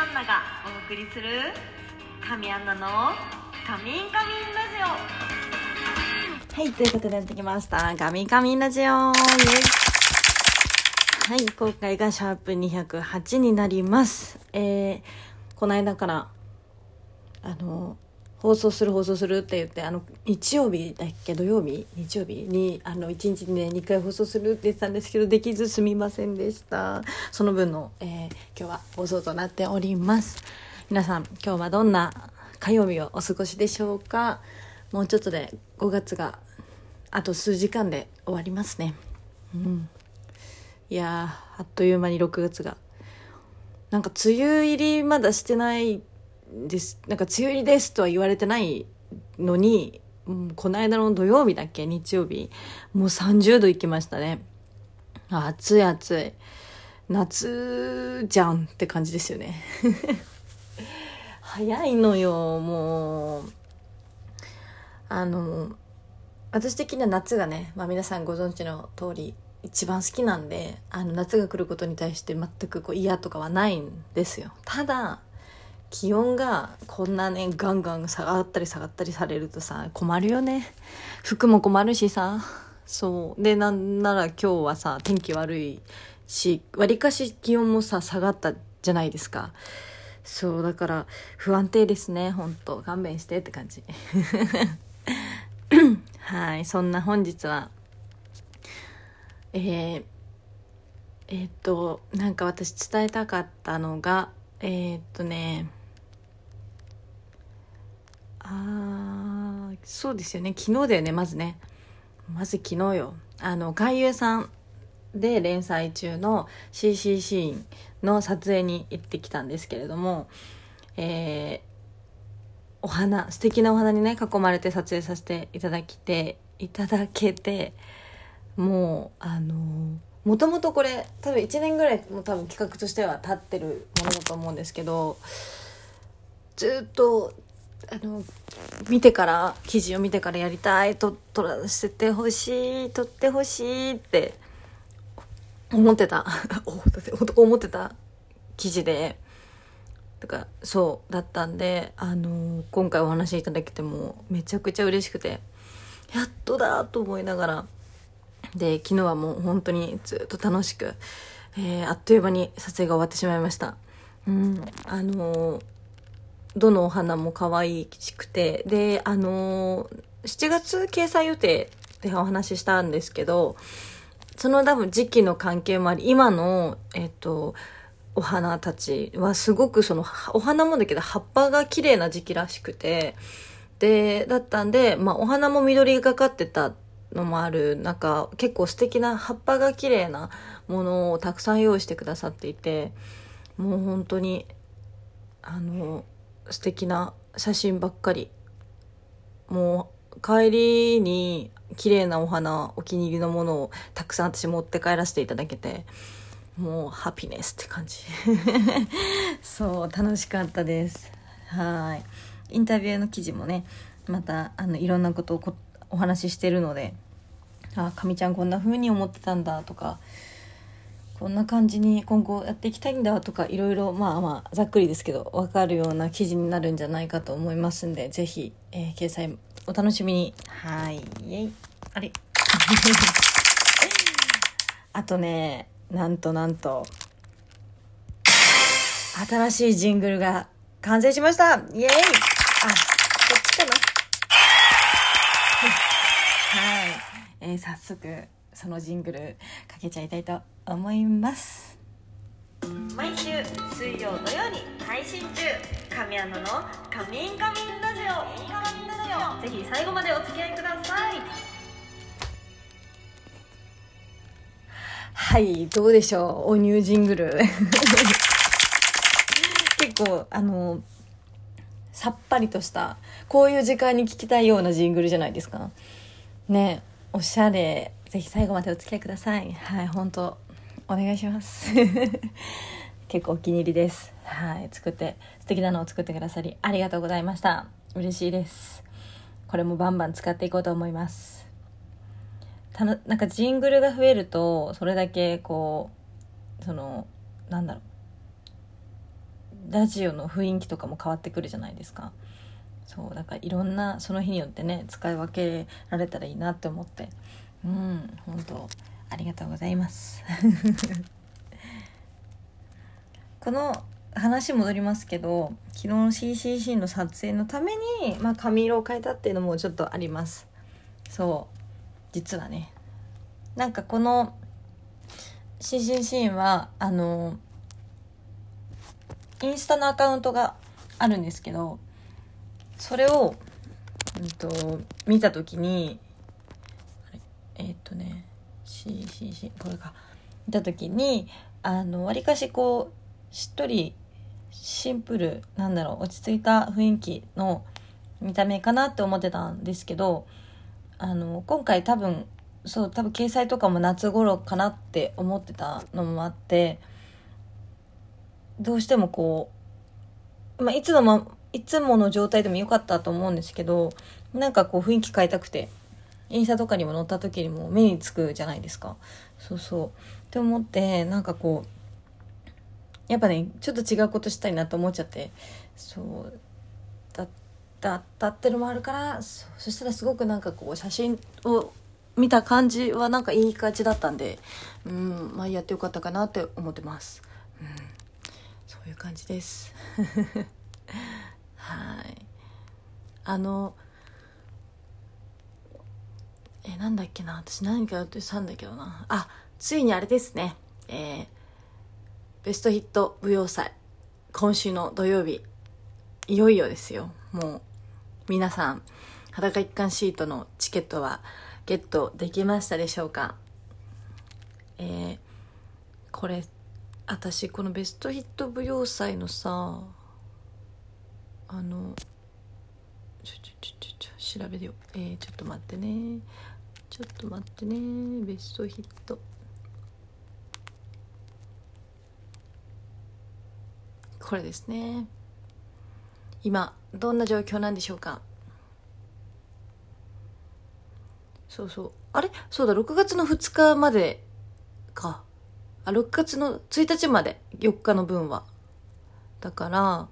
アンナがお送りする神アンナのカミンカミンラジオはい、ということでやってきました。カミンカミンラジオはい、今回がシャープ208になります。えー、この間から、あの、放送する放送するって言って、あの、日曜日だっけ土曜日日曜日に、あの、1日にね、2回放送するって言ってたんですけど、できずすみませんでした。その分の、えー、今日は放送となっております。皆さん、今日はどんな火曜日をお過ごしでしょうかもうちょっとで5月があと数時間で終わりますねうんいやあっという間に6月がなんか梅雨入りまだしてないですなんか梅雨入りですとは言われてないのに、うん、この間の土曜日だっけ日曜日もう30度いきましたね。暑い暑い。夏じゃんって感じですよね。早いのよもう。あの私的には夏がね、まあ、皆さんご存知の通り一番好きなんであの夏が来ることに対して全くこう嫌とかはないんですよ。ただ気温がこんなねガンガン下がったり下がったりされるとさ困るよね。服も困るしさ。そう。でなんなら今日はさ天気悪いしわりかし気温もさ下がったじゃないですか。そうだから不安定ですね。本当。勘弁してって感じ。はい。そんな本日はえー、えーっとなんか私伝えたかったのがえー、っとねあそうですよね。昨日だよねまずね。まず昨日よ。あの海遊さんで連載中の CC シーンの撮影に行ってきたんですけれども、えー、お花素敵なお花にね囲まれて撮影させていただきていただけてもうあのもともとこれ多分1年ぐらいも多分企画としては立ってるものだと思うんですけどずっとあの見てから記事を見てからやりたいと撮らせてほしい撮ってほしいって思ってた。思ってた記事で。とかそうだったんで、あの今回お話しいただけてもめちゃくちゃ嬉しくてやっとだと思いながら。で昨日はもう本当にずっと楽しく、えー、あっという間に撮影が終わってしまいました。うん、あのどのお花も可愛くて。であの7月掲載予定でお話ししたんですけどその多分時期の関係もあり、今の、えっと、お花たちはすごくその、お花もだけど葉っぱが綺麗な時期らしくて、で、だったんで、まあお花も緑がかってたのもある、なんか結構素敵な葉っぱが綺麗なものをたくさん用意してくださっていて、もう本当に、あの、素敵な写真ばっかり。もう、帰りに綺麗なお花お気に入りのものをたくさん私持って帰らせていただけてもうハピネスって感じ。そう楽しかったです。はい。インタビューの記事もねまたあのいろんなことをお話ししてるのであかみちゃんこんな風に思ってたんだとかこんな感じに今後やっていきたいんだとかいろいろまあまあざっくりですけど分かるような記事になるんじゃないかと思いますんで是非、えー、掲載お楽しみに。はい。イエイ。あれ。あとねなんとなんと。新しいジングルが完成しました。イエイ。あこっちかな。はい、えー、早速そのジングルかけちゃいたいと思います。毎週水曜土曜に配信中。神アナの「カミンカミンラジオ」ぜひ最後までお付き合いください。はいどうでしょう。おニュージングル。結構あのさっぱりとしたこういう時間に聞きたいようなジングルじゃないですか。ねおしゃれ。ぜひ最後までお付き合いください。はい本当お願いします。結構お気に入りです。はい作って素敵なのを作ってくださりありがとうございました。嬉しいです。これもバンバン使っていこうと思います。たのなんかジングルが増えるとそれだけこうそのなんだろう。ラジオの雰囲気とかも変わってくるじゃないですか。そうだからいろんなその日によってね使い分けられたらいいなって思って。うん本当ありがとうございます。この話戻りますけど昨日の CCC の撮影のために、まあ、髪色を変えたっていうのもちょっとあります。そう実はね。なんかこの CCC はあのインスタのアカウントがあるんですけどそれを、うんと、見た時にえー、っとね CCC これか。見た時にあのわりかしこうしっとりシンプルなんだろう落ち着いた雰囲気の見た目かなって思ってたんですけどあの今回多分そう多分掲載とかも夏頃かなって思ってたのもあってどうしてもこう、まあ、いつのまいつもの状態でもよかったと思うんですけどなんかこう雰囲気変えたくてインスタとかにも載った時にも目につくじゃないですか。そうそう。って思ってなんかこうやっぱねちょっと違うことしたいなと思っちゃってそう。だったってのもあるからそそしたらすごくなんかこう写真を見た感じはなんかいい感じだったんでうんまあやってよかったかなって思ってます、うん、そういう感じです。はい。あのえなんだっけな。私何かやってたんだけどな。あついにあれですね。えーベストヒット舞踊祭。今週の土曜日。いよいよですよ。もう皆さん裸一貫シートのチケットはゲットできましたでしょうか。えー、これ私このベストヒット舞踊祭のさあのちょちょちょちょ調べてよ。えー、ちょっと待ってね。ちょっと待ってね。ベストヒット。これですね。今どんな状況なんでしょうか？そうそう。あれ？そうだ6月の2日までか。あ6月の1日まで。4日の分は。だから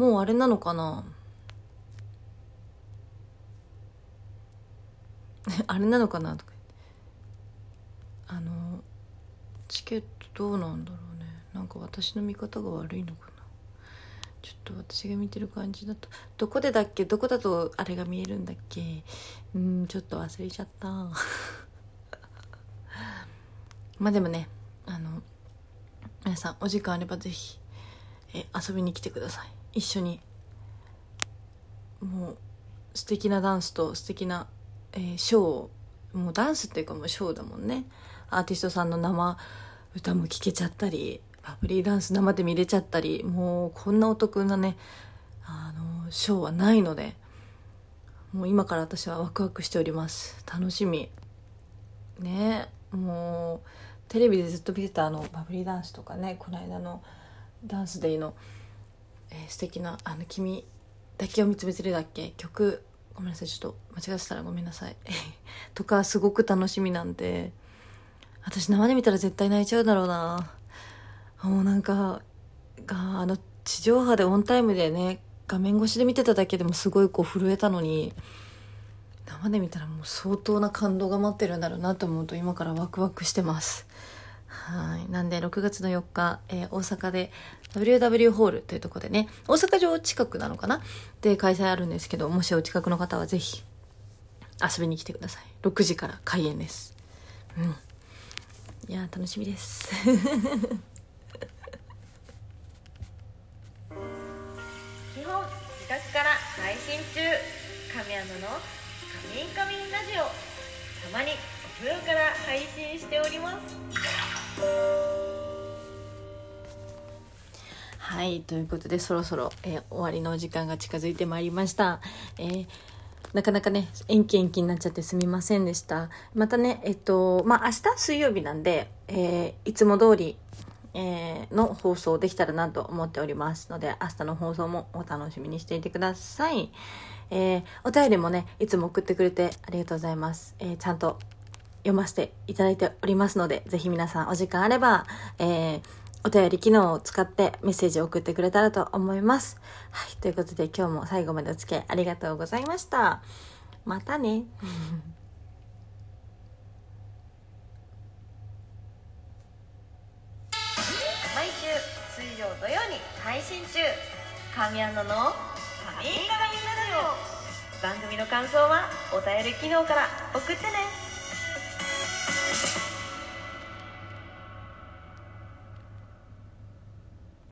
もうあれなのかな？あれなのかな？とかあのチケットどうなんだろうね。なんか私の見方が悪いのかな？ちょっと私が見てる感じだと。どこでだっけ？どこだとあれが見えるんだっけ？うんちょっと忘れちゃった。まあでもねあの皆さんお時間あればぜひえ遊びに来てください。一緒に。もう素敵なダンスと素敵な、えー、ショーを。もうダンスっていうかもうショーだもんね。アーティストさんの生歌も聴けちゃったりバブリーダンス生で見れちゃったりもうこんなお得なねあのショーはないので。もう今から私はワクワクしております。楽しみ。ねもうテレビでずっと見てたあのバブリーダンスとかねこの間のダンスデイの、えー、素敵なあの君だけを見つめてるだっけ？曲。ごめんなさいちょっと間違ってたらごめんなさい。とかすごく楽しみなんで。私生で見たら絶対泣いちゃうだろうな。もうなんかがあの地上波でオンタイムでね画面越しで見てただけでもすごいこう震えたのに生で見たらもう相当な感動が待ってるんだろうなと思うと今からワクワクしてます。はい。なんで6月の4日、えー、大阪で WW ホールというところでね大阪城近くなのかな？で開催あるんですけどもしお近くの方はぜひ遊びに来てください。6時から開演です。うん。いや楽しみです。日本東から配信中。神山の「カミンカミンラジオ」たまにお風呂から配信しております。はいということでそろそろ、えー、終わりのお時間が近づいてまいりました、えーなかなかね、延期延期になっちゃってすみませんでした。またね、えっと、まあ、明日水曜日なんで、えー、いつも通り、えー、の放送できたらなと思っておりますので、明日の放送もお楽しみにしていてください。えー、お便りもね、いつも送ってくれてありがとうございます。え、ちゃんと読ませていただいておりますので、ぜひ皆さんお時間あれば、えー、お便り機能を使ってメッセージを送ってくれたらと思います。はい、ということで今日も最後までお付き合いありがとうございました。またね。毎週水曜土曜に配信中神アナの「神々ラジオ」番組の感想はお便り機能から送ってね